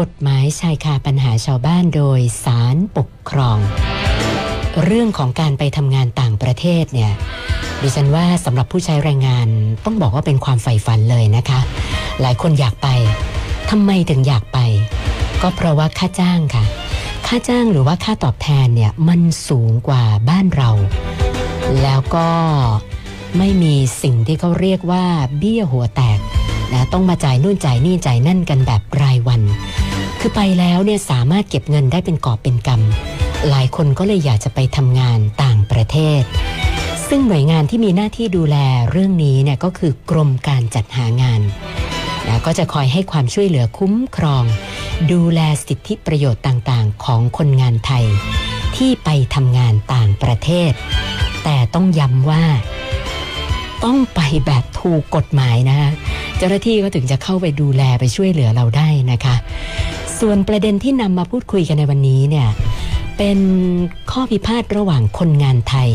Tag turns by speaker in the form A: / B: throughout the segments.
A: กฎหมายชายคาปัญหาชาวบ้านโดยสารปกครอง เรื่องของการไปทำงานต่างประเทศเนี่ยดิฉันว่าสำหรับผู้ใช้แรงงานต้องบอกว่าเป็นความใฝ่ฝันเลยนะคะ หลายคนอยากไปทำไมถึงอยากไป ก็เพราะว่าค่าจ้างค่ะ ค่าจ้างหรือว่าค่าตอบแทนเนี่ยมันสูงกว่าบ้านเรา แล้วก็ไม่มีสิ่งที่เขาเรียกว่าเบี้ยหัวแตกนะต้องมาจ่ายนู่นจ่ายนี่จ่ายนั่นกันแบบรายวัน คือไปแล้วเนี่ยสามารถเก็บเงินได้เป็นกอบเป็นกำหลายคนก็เลยอยากจะไปทำงานต่างประเทศ ซึ่งหน่วยงานที่มีหน้าที่ดูแลเรื่องนี้เนี่ยก็คือกรมการจัดหางานนะก็จะคอยให้ความช่วยเหลือคุ้มครอง ดูแลสิทธิประโยชน์ต่างๆ ของคนงานไทย ที่ไปทำงานต่างประเทศ แต่ต้องย้ำว่า ต้องไปแบบถูกกฎหมายนะคะ จ้าหน้าที่ก็ถึงจะเข้าไปดูแลไปช่วยเหลือเราได้นะคะ ส่วนประเด็นที่นำมาพูดคุยกันในวันนี้เนี่ยเป็นข้อพิพาทระหว่างคนงานไทย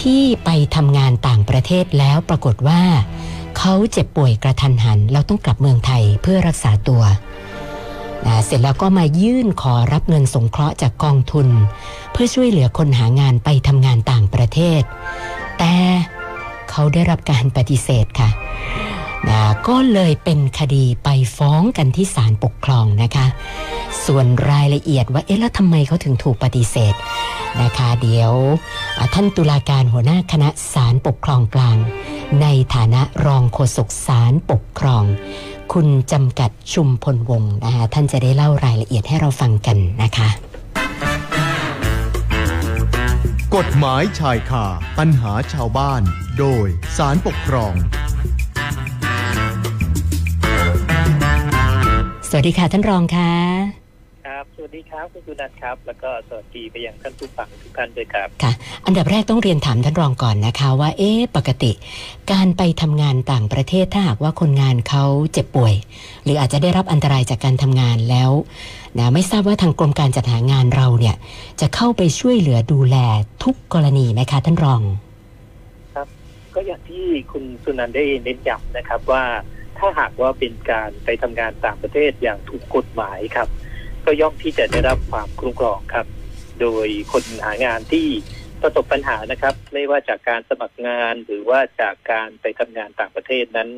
A: ที่ไปทำงานต่างประเทศแล้วปรากฏว่าเขาเจ็บป่วยกระทันหัน เราต้องกลับเมืองไทยเพื่อรักษาตัวนะเสร็จแล้วก็มายื่นขอรับเงินสงเคราะห์จากกองทุน เพื่อช่วยเหลือคนหางานไปทำงานต่างประเทศ แต่ เขาได้รับการปฏิเสธค่ะนะก็เลยเป็นคดีไปฟ้องกันที่ศาลปกครองนะคะ ส่วนรายละเอียดว่าเอ๊ะแล้วทำไมเขาถึงถูกปฏิเสธนะคะ เดี๋ยวท่านตุลาการหัวหน้าคณะศาลปกครองกลาง ในฐานะรองโฆษกศาลปกครอง คุณจำกัดชุมพลวงศ์นะคะท่านจะได้เล่ารายละเอียดให้เราฟังกันนะคะ
B: กฎหมายชายคาปัญหาชาวบ้าน โดยสารปกครอง
A: สวัสดีค่ะท่านรองค่ะ
C: ครับ สวัสดีครับคุณสุนันท์ครับ แล้วก็สวัสดีไปยังท่านผู้ฟังทุกท่านด้วยครับ
A: ค่ะ อันดับแรกต้องเรียนถามท่านรองก่อนนะคะ ว่า เอ๊ะ ปกติ การไปทำงานต่างประเทศถ้าหากว่าคนงานเขาเจ็บป่วย หรืออาจจะได้รับอันตรายจากการทำงานแล้วนะไม่ทราบว่าทางกรมการจัดหางานเราเนี่ย จะเข้าไปช่วยเหลือดูแลทุกกรณีไหมคะท่านรอง
C: ครับ ก็อย่างที่คุณสุนันท์ได้เน้นย้ำนะครับว่าถ้าหากว่าเป็นการไปทำงานต่างประเทศอย่างถูกกฎหมายครับ ก็ย่อมที่จะได้รับความคุ้มครองครับ โดยคนหางานที่ประสบปัญหานะครับ ไม่ว่าจากการสมัครงานหรือว่าจากการไปทำงานต่างประเทศนั้น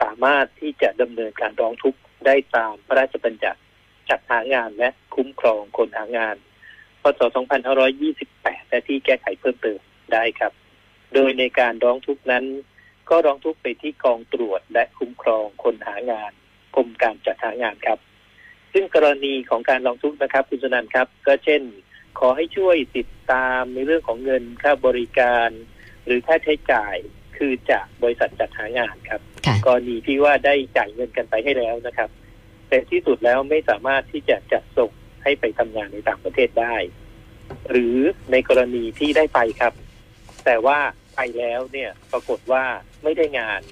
C: สามารถที่จะดำเนินการร้องทุกข์ได้ตามพระราชบัญญัติจัดหางานและคุ้มครองคนหางานพศ 2528 และที่แก้ไขเพิ่มเติมได้ครับ โดยในการร้องทุกข์นั้น ก็ร้องทุกข์ไปที่กองตรวจและคุ้มครองคนหางานกรมการจัดหางานครับ ซึ่งกรณีของการร้องทุกข์นะครับคุณสนันครับ ก็เช่น ขอให้ช่วยติดตามในเรื่องของเงินค่าบริการ หรือค่าใช้จ่ายคือจากบริษัทจัดหางานครับ กรณีที่ว่าได้จ่ายเงินกันไปให้แล้วนะครับ แต่ที่สุดแล้วไม่สามารถที่จะจัดส่งให้ไปทำงานในต่างประเทศได้ หรือในกรณีที่ได้ไปครับ แต่ว่า ไปแล้วเนี่ยปรากฏว่าไม่ได้งาน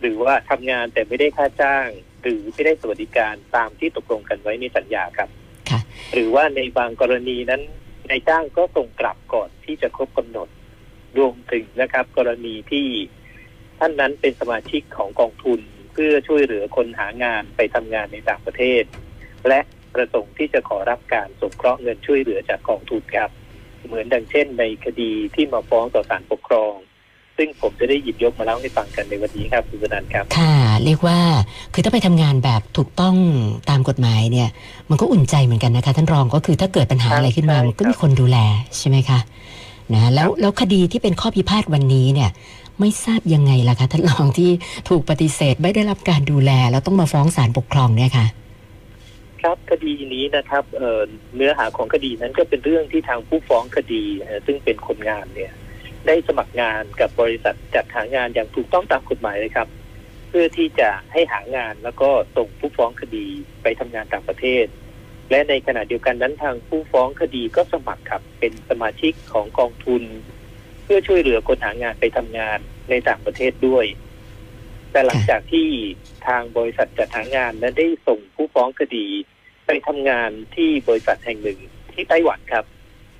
C: หรือว่าทำงานแต่ไม่ได้ค่าจ้าง หรือไม่ได้สวัสดิการตามที่ตกลงกันไว้ในสัญญาครับหรือว่าในบางกรณีนั้นนายจ้างก็ส่งกลับก่อนที่จะครบกำหนดรวมถึงนะครับ กรณีที่ท่านนั้นเป็นสมาชิกของกองทุนเพื่อช่วยเหลือคนหางานไปทำงานในต่างประเทศ และประสงค์ที่จะขอรับการสงเคราะห์เงินช่วยเหลือจากกองทุนครับ เหมือนดังเช่น ในคดีที่มาฟ้องต่อศาลปกครอง ซึ่งผมจะได้หยิบยกมาเล่าให้ฟังกันในวันนี้ครับคุณสนันครับ
A: ค่ะ เรียกว่าคือถ้าไปทำงานแบบถูกต้องตามกฎหมายเนี่ย มันก็อุ่นใจเหมือนกันนะคะ ท่านรองก็คือถ้าเกิดปัญหาอะไรขึ้นมามันก็มีคนดูแลใช่ไหมคะนะแล้วแล้วคดีที่เป็นข้อพิพาทวันนี้เนี่ย ไม่ทราบยังไงล่ะคะท่านรองที่ถูกปฏิเสธไม่ได้รับการดูแลแล้วต้องมาฟ้องศาลปกครองเนี่ยค่ะ
C: ครับคดีนี้นะครับเนื้อหาของคดีนั้นก็เป็นเรื่องที่ทางผู้ฟ้องคดี ซึ่งเป็นคนงานเนี่ย ได้สมัครงานกับบริษัทจัดหางานอย่างถูกต้องตามกฎหมายเลยครับ เพื่อที่จะให้หางานแล้วก็ส่งผู้ฟ้องคดีไปทำงานต่างประเทศ และในขณะเดียวกันนั้นทางผู้ฟ้องคดีก็สมัครครับเป็นสมาชิกของกองทุน เพื่อช่วยเหลือคนหางานไปทำงานในต่างประเทศด้วย แต่หลังจากที่ทางบริษัทจัดหางานนั้นได้ส่ง ฟ้องคดี ไปทำงานที่บริษัทแห่งหนึ่งที่ไต้หวันครับ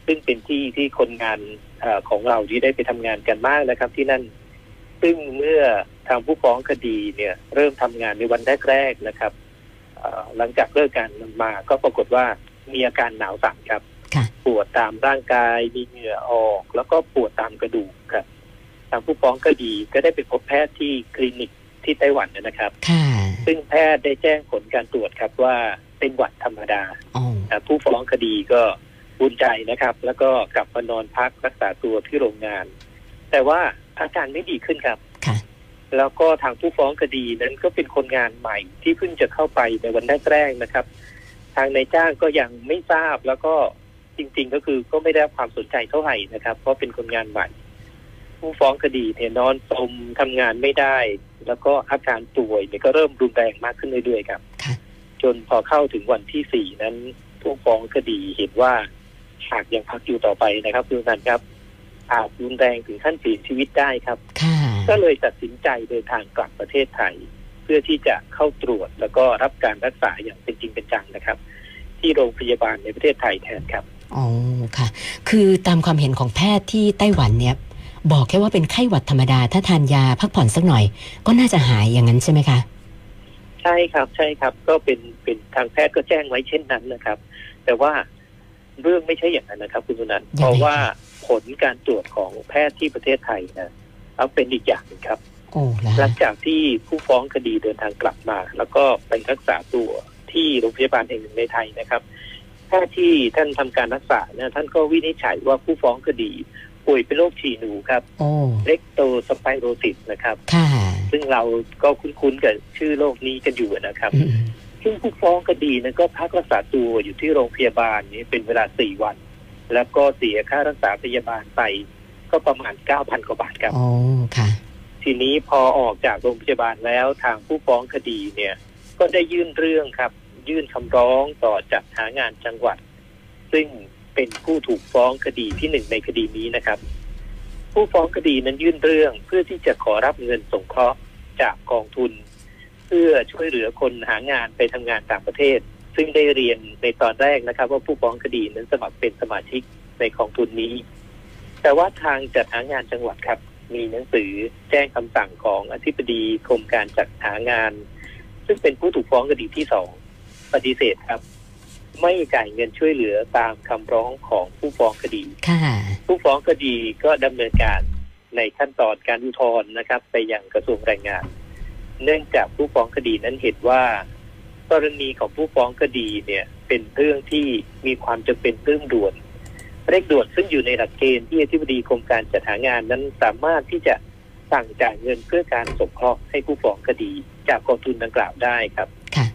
C: ซึ่งเป็นที่ที่คนงานอของเราที่ได้ไปทำงานกันมากนะครับ ที่นั่น ซึ่งเมื่อทางผู้ฟ้องคดีเนี่ย เริ่มทำงานในวันแรกๆนะครับเอ่อหลังจากเลิกการมาก็ปรากฏว่ามีอาการหนาวสั่นครับ
A: ค่ะ
C: ปวดตามร่างกายมีเหงื่อออก แล้วก็ปวดตามกระดูกครับ ทางผู้ฟ้องก็ดีก็ได้ไปพบแพทย์ที่คลินิกที่ไต้หวันนะครับ
A: ค่ะ
C: ซึ่งแพทย์ได้แจ้งผลการตรวจครับว่าเป็นหวัดธรรมดา
A: อ๋อ
C: อ่าผู้ฟ้องคดีก็บุญใจนะครับ แล้วก็กลับมานอนพักรักษาตัวที่โรงงาน แต่ว่าอาการไม่ดีขึ้นครับ
A: ค่ะ
C: แล้วก็ทางผู้ฟ้องคดีนั้นก็เป็นคนงานใหม่ที่เพิ่งจะเข้าไปในวันแรกๆนะครับ ทางนายจ้างก็ยังไม่ทราบแล้วก็จริง ๆ ก็คือก็ไม่ได้รับความสนใจเท่าไหร่นะครับ เพราะเป็นคนงานใหม่ ผู้ฟ้องคดีเนี่ยนอนสมทำงานไม่ได้ แล้วก็อาการป่วยเนี่ยก็เริ่มรุนแรงมากขึ้นเรื่อยๆครับ
A: ค่ะ
C: จนพอเข้าถึงวันที่สี่นั้นผู้ฟ้องคดีเห็นว่าหากยังพักอยู่ต่อไปนะครับคุณนันครับ อาจรุนแรงถึงขั้นเสียชีวิตได้ครับ
A: ค่ะ
C: ก็เลยตัดสินใจเดินทางกลับประเทศไทย เพื่อที่จะเข้าตรวจแล้วก็รับการรักษาอย่างเป็นจริงเป็นจังนะครับ ที่โรงพยาบาลในประเทศไทยแทนครับ
A: อ๋อค่ะ คือตามความเห็นของแพทย์ที่ไต้หวันเนี่ย บอกแค่ว่าเป็นไข้หวัดธรรมดา ถ้าทานยาพักผ่อนสักหน่อย ก็น่าจะหายอย่างนั้นใช่ไหมคะ
C: ใช่ครับใช่ครับ ก็เป็นเป็นทางแพทย์ก็แจ้งไว้เช่นนั้นนะครับ แต่ว่าเรื่องไม่ใช่อย่างนั้นนะครับ คุณสุนันท์
A: ยังไง
C: เพราะว่าผลการตรวจของแพทย์ที่ประเทศไทยนะเอาเป็นอีกอย่างหนึงครับ
A: โอ้แล้ว
C: หลังจากที่ผู้ฟ้องคดีเดินทางกลับมา แล้วก็ไปรักษาตัวที่โรงพยาบาลแห่งหนึ่งในไทยนะครับแพทย์ที่ท่านทำการรักษาเนี่ยท่านก็วินิจฉัยว่าผู้ฟ้องคดี ป่วยเป็นโรคฉี่หนูครับ
A: โอ้
C: เล็กโตสไปโรซิสนะครับ
A: ค่ะ
C: ซึ่งเราก็คุ้นๆกับชื่อโรคนี้กันอยู่นะครับ
A: อืม
C: ซึ่งผู้ฟ้องคดีนั้นก็พักรักษาตัวอยู่ที่โรงพยาบาลนี้เป็นเวลาสี่วัน แล้วก็เสียค่ารักษาพยาบาลไปก็ประมาณเก้าพันกว่าบาทครับ
A: โอ้ค่ะ
C: ทีนี้พอออกจากโรงพยาบาลแล้วทางผู้ฟ้องคดีเนี่ย ก็ได้ยื่นเรื่องครับ ยื่นคำร้องต่อจัดหางานจังหวัด ซึ่ง เป็นผู้ถูกฟ้องคดีที่หนึ่งในคดีนี้นะครับ ผู้ฟ้องคดีนั้นยื่นเรื่องเพื่อที่จะขอรับเงินสงเคราะห์จากกองทุน เพื่อช่วยเหลือคนหางานไปทำงานต่างประเทศ ซึ่งได้เรียนในตอนแรกนะครับ ว่าผู้ฟ้องคดีนั้นสมัครเป็นสมาชิกในกองทุนนี้ แต่ว่าทางจัดหางานจังหวัดครับ มีหนังสือแจ้งคำสั่งของอธิบดีกรมการจัดหางาน ซึ่งเป็นผู้ถูกฟ้องคดีที่สองปฏิเสธครับ ไม่จ่ายเงินช่วยเหลือตามคำร้องของผู้ฟ้องคดี
A: ค่ะ
C: ผู้ฟ้องคดีก็ดำเนินการในขั้นตอนการอุทธรณ์นะครับ ไปยังกระทรวงแรงงาน เนื่องจากผู้ฟ้องคดีนั้นเห็นว่า กรณีของผู้ฟ้องคดีเนี่ย เป็นเรื่องที่มีความจำเป็นเรื่องด่วนเร่งด่วนซึ่งอยู่ในหลักเกณฑ์ที่อธิบดีกรมการจัดหางานนั้นสามารถที่จะสั่งจ่ายเงินเพื่อการสงเคราะห์ให้ผู้ฟ้องคดี จากกองทุนดังกล่าวได้ครับ
A: ค่ะ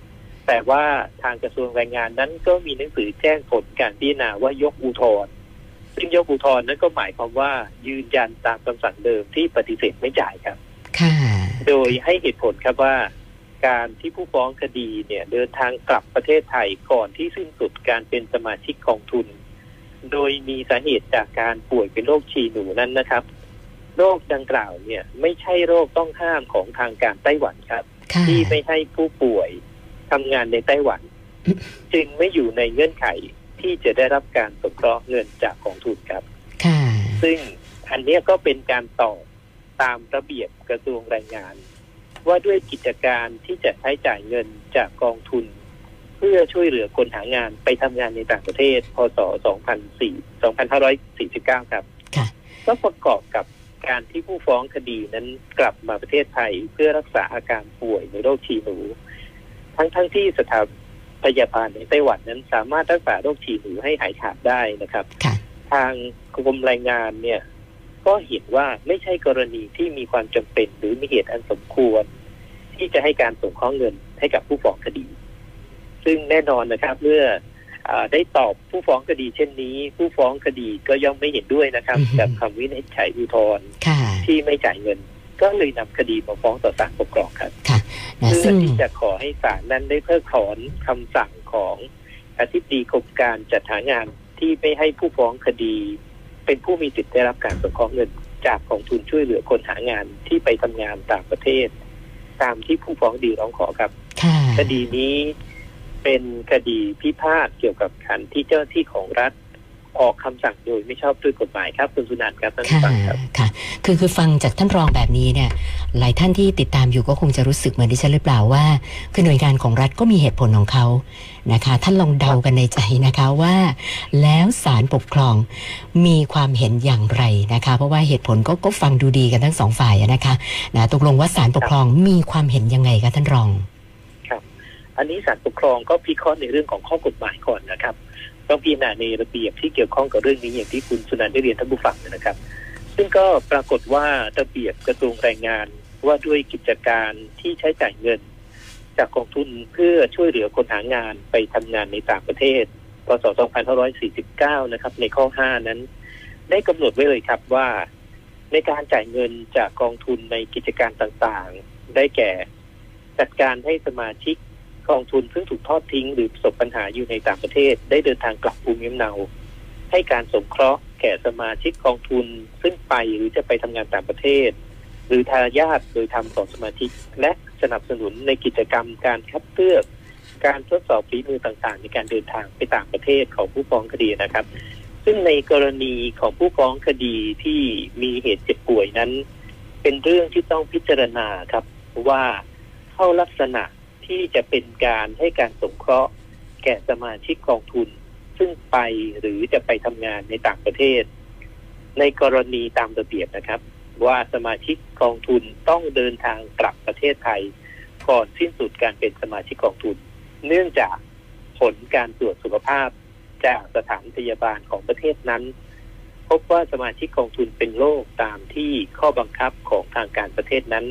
C: แต่ว่าทางกระทรวงแรงงานนั้นก็มีหนังสือแจ้งผลการพิจารณาว่ายกอุทธรณ์ซึ่งยกอุทธรณ์นั้นก็หมายความว่ายืนยันตามคำสั่งเดิมที่ปฏิเสธไม่จ่ายครับ
A: ค่ะ
C: โดยให้เหตุผลครับว่า การที่ผู้ฟ้องคดีเนี่ยเดินทางกลับประเทศไทยก่อนที่สิ้นสุดการเป็นสมาชิกกองทุน โดยมีสาเหตุจากการป่วยเป็นโรคฉี่หนูนั้นนะครับ โรคดังกล่าวเนี่ย ไม่ใช่โรคต้องห้ามของทางการไต้หวันครับ
A: ค่ะ
C: ที่ไม่ให้ผู้ป่วย ทำงานในไต้หวัน จึงไม่อยู่ในเงื่อนไขที่จะได้รับการสงเคราะห์เงินจากกองทุนครับ
A: ค่ะ
C: ซึ่งอันเนี้ยก็เป็นการต่อตามระเบียบกระทรวงแรงงาน ว่าด้วยกิจการที่จะใช้จ่ายเงินจากกองทุน เพื่อช่วยเหลือคนหางานไปทำงานในต่างประเทศ พศ2004 2549 ครับ
A: ค่ะ
C: ก็ประกอบกับการที่ผู้ฟ้องคดีนั้นกลับมาประเทศไทยเพื่อรักษาอาการป่วยในโรคฉี่หนู ทั้งทั้งๆที่สถานพยาบาลในไต้หวันนั้นสามารถรักษาโรคฉี่หนูให้หายขาดได้นะครับ
A: ค่ะ
C: ทางกรมแรงงานเนี่ย ก็เห็นว่าไม่ใช่กรณีที่มีความจำเป็นหรือมีเหตุอันสมควร ที่จะให้การส่งข้อเงินให้กับผู้ฟ้องคดี ซึ่งแน่นอนนะครับเมื่ออาได้ตอบผู้ฟ้องคดีเช่นนี้ ผู้ฟ้องคดีก็ย่อมไม่เห็นด้วยนะครับ
A: อือฮึ
C: กับคำวินิจฉัยอุทธรณ์
A: ค่ะ
C: ที่ไม่จ่ายเงิน ก็เลยนำคดีมาฟ้องต่อศาลปกครองครับ
A: ค่ะนะ
C: เพื่
A: ซึ่
C: องที่จะขอให้ศาลนั้นได้เพิกถอนคำสั่งของอธิบดีกรมการจัดหางานที่ไม่ให้ผู้ฟ้องคดี เป็นผู้มีสิทธิ์ได้รับการสงเคราะห์เงินจากกองทุนช่วยเหลือคนหางานที่ไปทำงานต่างประเทศ ตามที่ผู้ฟ้องดีร้องขอครับ
A: ค่ะ
C: คดีนี้เป็นคดีพิพาทเกี่ยวกับการที่เจ้าหน้าที่ของรัฐ ออกคำสั่งโดยไม่ชอบด้วยกฎหมายครับคุณสุนันท์ครับท่านผู้
A: ค่ะ
C: ฟังครับ
A: ค่ะ คือคือฟังจากท่านรองแบบนี้เนี่ย หลายท่านที่ติดตามอยู่ก็คงจะรู้สึกเหมือนดิฉันหรือเปล่าว่า คือหน่วยงานของรัฐก็มีเหตุผลของเขานะคะ ท่านลองเดากันในใจนะคะว่า แล้วศาลปกครองมีความเห็นอย่างไรนะคะ เพราะว่าเหตุผลก็ก็ฟังดูดีกันทั้งสองฝ่ายอะนะคะนะตกลงว่าศาลปกครองมีความเห็นยังไงคะท่านรอง
C: อันนี้ศาลปกครองก็พิเคราะห์ในเรื่องของข้อกฎหมายก่อนนะครับ ต้องพิจารณาในระเบียบที่เกี่ยวข้องกับเรื่องนี้อย่างที่คุณสุนันท์ได้เรียนท่านผู้ฟังนะครับ ซึ่งก็ปรากฏว่าระเบียบกระทรวงแรงงานว่าด้วยกิจการที่ใช้จ่ายเงิน จากกองทุนเพื่อช่วยเหลือคนหางานไปทำงานในต่างประเทศพศ 2549 นะครับ ในข้อ 5 นั้น ได้กำหนดไว้เลยครับว่า ในการจ่ายเงินจากกองทุนในกิจการต่างๆ ได้แก่ จัดการให้สมาชิก กองทุนซึ่งถูกทอดทิ้ง หรือประสบปัญหาอยู่ในต่างประเทศ ได้เดินทางกลับภูมิลำเนา ให้การสงเคราะห์แก่สมาชิกกองทุนซึ่งไปหรือจะไปทำงานต่างประเทศ หรือทายาทโดยทำต่อสมาชิก และสนับสนุนในกิจกรรมการคัดเลือก การทดสอบฝีมือต่างๆ ในการเดินทางไปต่างประเทศของผู้ฟ้องคดีนะครับ ซึ่งในกรณีของผู้ฟ้องคดีที่มีเหตุเจ็บป่วยนั้น เป็นเรื่องที่ต้องพิจารณาครับว่าเข้าลักษณะ ที่จะเป็นการให้การสงเคราะห์ แก่สมาชิกกองทุน ซึ่งไปหรือจะไปทำงานในต่างประเทศ ในกรณีตามระเบียบนะครับ ว่าสมาชิกกองทุนต้องเดินทางกลับประเทศไทย ก่อนสิ้นสุดการเป็นสมาชิกกองทุน เนื่องจากผลการตรวจสุขภาพจากสถานพยาบาลของประเทศนั้น พบว่าสมาชิกกองทุนเป็นโรคตามที่ข้อบังคับของทางการประเทศนั้น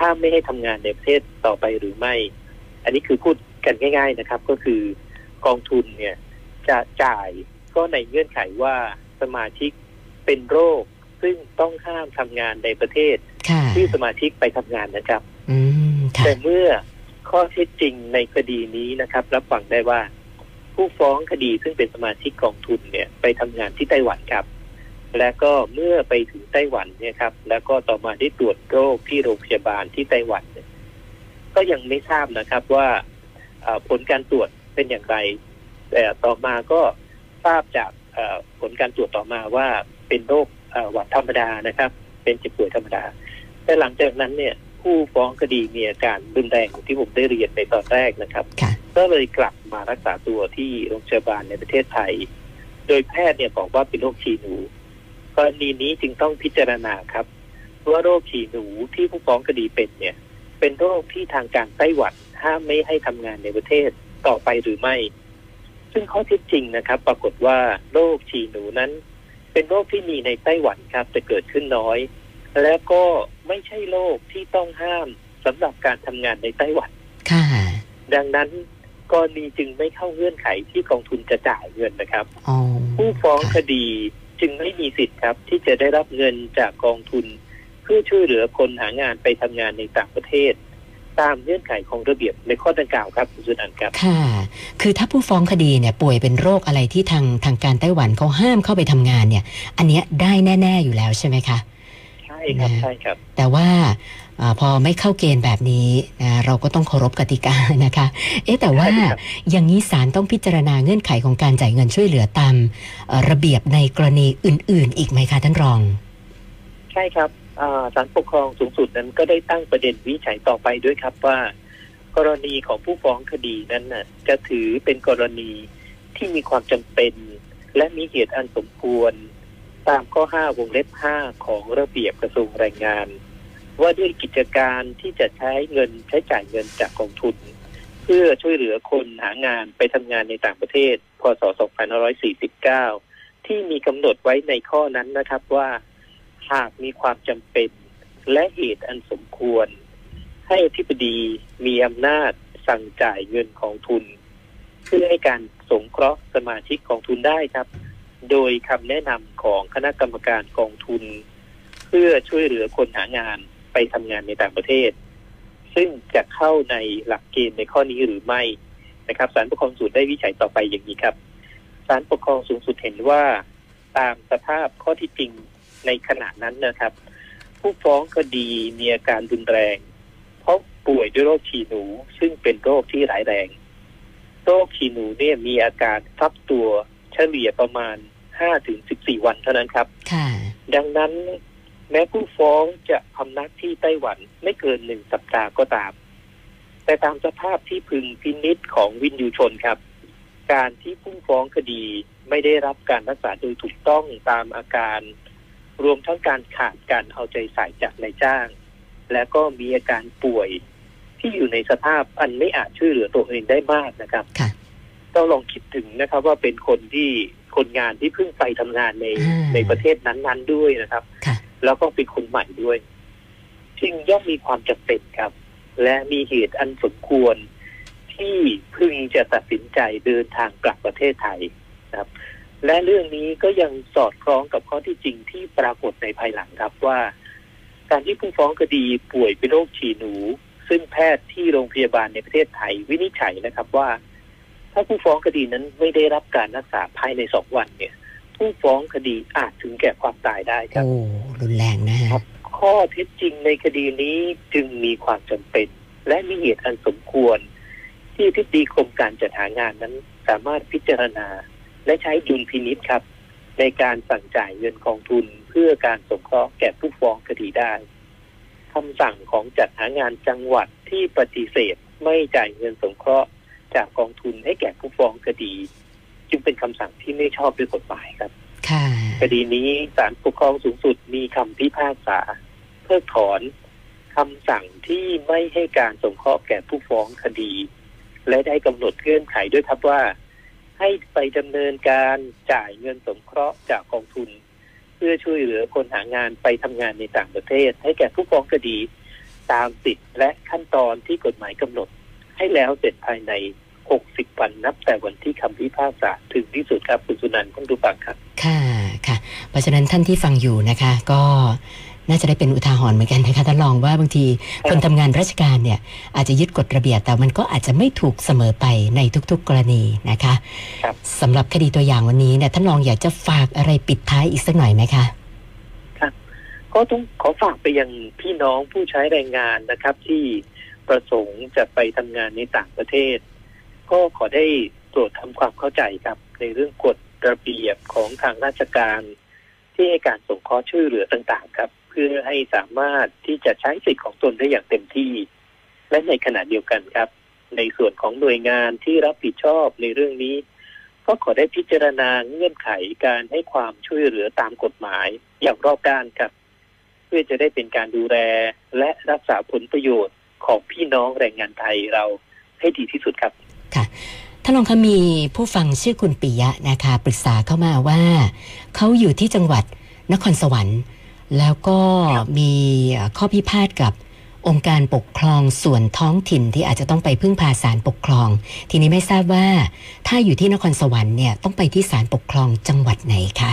C: ห้ามไม่ให้ทำงานในประเทศต่อไปหรือไม่ อันนี้คือพูดกันง่าย ๆนะครับ ก็คือกองทุนเนี่ยจะจ่ายก็ในเงื่อนไขว่าสมาชิกเป็นโรค ซึ่งต้องห้ามทำงานในประเทศ
A: ค่ะ
C: ที่สมาชิกไปทำงานนะครับ
A: อืมค่ะ
C: แต่เมื่อข้อเท็จจริงในคดีนี้นะครับ รับฟังได้ว่า ผู้ฟ้องคดีซึ่งเป็นสมาชิกกองทุนเนี่ย ไปทำงานที่ไต้หวันครับ และก็เมื่อไปถึงไต้หวันเนี่ยครับ แล้วก็ต่อมาได้ตรวจโรคที่โรงพยาบาลที่ไต้หวันเนี่ย ก็ยังไม่ทราบนะครับว่าเอ่อผลการตรวจเป็นอย่างไร แต่ต่อมาก็ทราบจากเอ่อผลการตรวจต่อมาว่าเป็นโรคเอ่อหวัดธรรมดานะครับ เป็นเจ็บป่วยธรรมดา แต่หลังจากนั้นเนี่ยผู้ฟ้องคดีมีอาการรุนแรงอย่างที่ผมได้เรียนในตอนแรกนะครับ
A: ค่ะ
C: ก็เลยกลับมารักษาตัวที่โรงพยาบาลในประเทศไทย โดยแพทย์เนี่ยบอกว่าเป็นโรคฉี่หนูกรณีนี้จึงต้องพิจารณาครับว่าโรคฉี่หนูที่ผู้ฟ้องคดีเป็นเนี่ย เป็นโรคที่ทางการไต้หวันห้ามไม่ให้ทำงานในประเทศต่อไปหรือไม่ ซึ่งข้อเท็จจริงนะครับ ปรากฏว่าโรคฉี่หนูนั้น เป็นโรคที่มีในไต้หวันครับแต่เกิดขึ้นน้อย และก็ไม่ใช่โรคที่ต้องห้ามสำหรับการทำงานในไต้หวัน
A: ค่ะ
C: ดังนั้นกรณีจึงไม่เข้าเงื่อนไขที่กองทุนจะจ่ายเงินนะครับ
A: อ๋อ
C: ผู้ฟ้องคดีจึงไม่มีสิทธิ์ครับ ที่จะได้รับเงินจากกองทุนเพื่อช่วยเหลือคนหางานไปทำงานในต่างประเทศ ตามเงื่อนไขของระเบียบในข้อดังกล่าวครับคุณสุนันท์ครับ
A: ค่ะ คือถ้าผู้ฟ้องคดีเนี่ยป่วยเป็นโรคอะไรที่ทางทางการไต้หวันเขาห้ามเข้าไปทำงานเนี่ย อันเนี้ยได้แน่ ๆอยู่แล้วใช่ไหมคะ
C: ใช่ครับ
A: นะ
C: ใช่ครับ
A: แต่ว่าอาพอไม่เข้าเกณฑ์แบบนี้นะเราก็ต้องเคารพกติกานะคะ เอ๊ะแต่ว่า
C: ใช่ครับ
A: อย่างนี้ศาลต้องพิจารณาเงื่อนไขของการจ่ายเงินช่วยเหลือตามเอ่อระเบียบในกรณีอื่น ๆ อีกไหมคะท่านรอง
C: ใช่ครับอ่า ศาลปกครองสูงสุดนั้นก็ได้ตั้งประเด็นวิจัยต่อไปด้วยครับว่า กรณีของผู้ฟ้องคดีนั้นน่ะจะถือเป็นกรณีที่มีความจำเป็น และมีเหตุอันสมควร ตามข้อ 5 วงเล็บ 5 ของระเบียบกระทรวงแรงงาน ว่าด้วยกิจการที่จะใช้เงินใช้จ่ายเงินจากกองทุน เพื่อช่วยเหลือคนหางานไปทำงานในต่างประเทศพศ2549 ที่มีกำหนดไว้ในข้อนั้นนะครับว่า หากมีความจำเป็นและเหตุอันสมควร ให้อธิบดีมีอำนาจสั่งจ่ายเงินของทุน เพื่อให้การสงเคราะห์สมาชิกกองทุนได้ครับ โดยคำแนะนำของคณะกรรมการกองทุน เพื่อช่วยเหลือคนหางานไปทำงานในต่างประเทศ ซึ่งจะเข้าในหลักเกณฑ์ในข้อนี้หรือไม่นะครับศาลปกครองสูงสุดได้วิจัยต่อไปอย่างนี้ครับศาลปกครองสูงสุดเห็นว่าตามสภาพข้อที่จริง ในขณะนั้นนะครับ ผู้ฟ้องคดีมีอาการรุนแรง เพราะป่วยด้วยโรคฉี่หนู ซึ่งเป็นโรคที่ร้ายแรง โรคฉี่หนูเนี่ยมีอาการฟับตัวเฉลี่ยประมาณ5ถึง14วันเท่านั้นครับ
A: ค่ะ
C: ดังนั้นแม้ผู้ฟ้องจะพำนักที่ไต้หวันไม่เกินหนึ่งสัปดาห์ก็ตาม แต่ตามสภาพที่พึงพินิษของวินยูชนครับ การที่ผู้ฟ้องคดีไม่ได้รับการรักษาโดยถูกต้องตามอาการ รวมทั้งการขาดการเอาใจใส่จากนายจ้าง และก็มีอาการป่วยที่อยู่ในสภาพอันไม่อาจช่วยเหลือตัวเองได้มากนะครับ
A: ค่ะ
C: ต้องลองคิดถึงนะครับ ว่าเป็นคนที่คนงานที่เพิ่งไปทำงานใน
A: อ่า
C: ในประเทศนั้น ๆด้วยนะครับ
A: ค่ะ
C: แล้วก็เป็นคนใหม่ด้วยจึงย่อมมีความจำเป็นครับ และมีเหตุอันสมควรที่พึงจะตัดสินใจเดินทางกลับประเทศไทยนะครับ และเรื่องนี้ก็ยังสอดคล้องกับข้อที่จริงที่ปรากฏในภายหลังครับว่า การที่ผู้ฟ้องคดีป่วยเป็นโรคฉี่หนู ซึ่งแพทย์ที่โรงพยาบาลในประเทศไทยวินิจฉัยนะครับว่า ถ้าผู้ฟ้องคดีนั้นไม่ได้รับการรักษาภายในสองวันเนี่ย ผู้ฟ้องคดีอาจถึงแก่ความตายได้ครับ
A: โอ้รุนแรงนะฮะ
C: ครับ ข้อเท็จจริงในคดีนี้จึงมีความจำเป็น และมีเหตุอันสมควร ที่ทิบดีกรมการจัดหางานนั้นสามารถพิจารณา และใช้ดุลพินิษครับ ในการสั่งจ่ายเงินกองทุนเพื่อการสงเคราะห์แก่ผู้ฟ้องคดีได้คำสั่งของจัดหางานจังหวัดที่ปฏิเสธไม่จ่ายเงินสงเคราะห์จากกองทุนให้แก่ผู้ฟ้องคดี จึงเป็นคำสั่งที่ไม่ชอบด้วยกฎหมายครับ
A: ค่ะ
C: คดีนี้ศาลปกครองสูงสุดมีคำพิพากษา เพิกถอนคำสั่งที่ไม่ให้การสงเคราะห์แก่ผู้ฟ้องคดี และได้กำหนดเงื่อนไขด้วยครับว่า ให้ไปดำเนินการจ่ายเงินสงเคราะห์จากกองทุน เพื่อช่วยเหลือคนหางานไปทำงานในต่างประเทศ ให้แก่ผู้ฟ้องคดีตามสิทธิและขั้นตอนที่กฎหมายกำหนด ให้แล้วเสร็จภายใน 60 วันนับแต่วันที่คำพิพากษาถึงที่สุดครับคุณสุนันท์ต้องดูฟังครับ
A: ค่ะค่ะ เพราะฉะนั้นท่านที่ฟังอยู่นะคะก็ น่าจะได้เป็นอุทาหรณ์เหมือนกันนะคะท่านรองว่าบางทีคนทำงานราชการเนี่ยอาจจะยึดกฎระเบียบแต่มันก็อาจจะไม่ถูกเสมอไปในทุก ๆ กรณีนะคะ
C: ครับ
A: สำหรับคดีตัวอย่างวันนี้เนี่ยท่านรองอยากจะฝากอะไรปิดท้ายอีกสักหน่อยไหมคะ
C: ก็ต้องขอฝากไปยังพี่น้องผู้ใช้แรงงานนะครับ ที่ประสงค์จะไปทำงานในต่างประเทศ ก็ขอได้ตรวจทำความเข้าใจครับ ในเรื่องกฎระเบียบของทางราชการ ที่ให้การสงเคราะห์ช่วยเหลือต่างๆ ครับ เพื่อให้สามารถที่จะใช้สิทธิ์ของตนได้อย่างเต็มที่ และในขณะเดียวกันครับ ในส่วนของหน่วยงานที่รับผิดชอบในเรื่องนี้ ก็ขอได้พิจารณาเงื่อนไขการให้ความช่วยเหลือตามกฎหมายอย่างรอบด้านครับ เพื่อจะได้เป็นการดูแลและรักษาผลประโยชน์ของพี่น้องแรงงานไทยเราให้ดีที่สุดครับค่ะ
A: ท่านรองคะมีผู้ฟังชื่อคุณปิยะนะคะ ปรึกษาเข้ามาว่า เขาอยู่ที่จังหวัดนครสวรรค์ แล้วก็มีข้อพิพาทกับองค์การปกครองส่วนท้องถิ่นที่อาจจะต้องไปพึ่งพาศาลปกครอง ทีนี้ไม่ทราบว่า ถ้าอยู่ที่นครสวรรค์เนี่ยต้องไปที่ศาลปกครองจังหวัดไหนคะ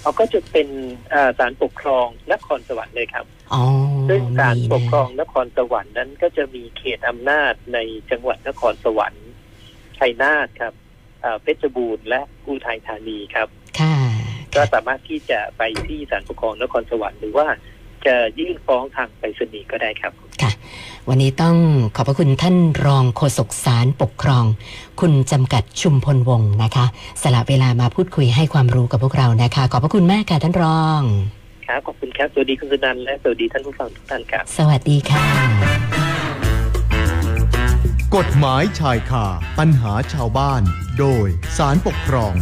C: เขาก็จะเป็นอ่าศาลปกครองนครสวรรค์เลยครับ
A: อ๋อ
C: ซึ่งศาล
A: มี
C: ปกคร
A: นะ
C: องนครสวรรค์นั้นก็จะมีเขตอำนาจในจังหวัดนครสวรรค์ชัยนาทครับอ่าเพชรบูรณ์และอุทัยธานีครับ
A: ค่ะ
C: ก็สามารถที่จะไปที่ศาลปกครองนครสวรรค์หรือว่าจะยื่นฟ้องทางไปรษณีย์ก็ได้ครับ
A: วันนี้ต้องขอบพระคุณท่านรองโฆษกศาลปกครอง คุณจำกัดชุมพลวงศ์นะคะ สละเวลามาพูดคุยให้ความรู้กับพวกเรานะคะ ขอบพระคุณมากค่ะท่านรอง
C: ครับขอบคุณครับสวัสดีคุณสุนันท์และสวัสดีท่านผู้ฟังทุกท่านครับ
A: สวัสดีค่ะ
B: กฎหมายชายคาปัญหาชาวบ้าน โดยสารปกครอง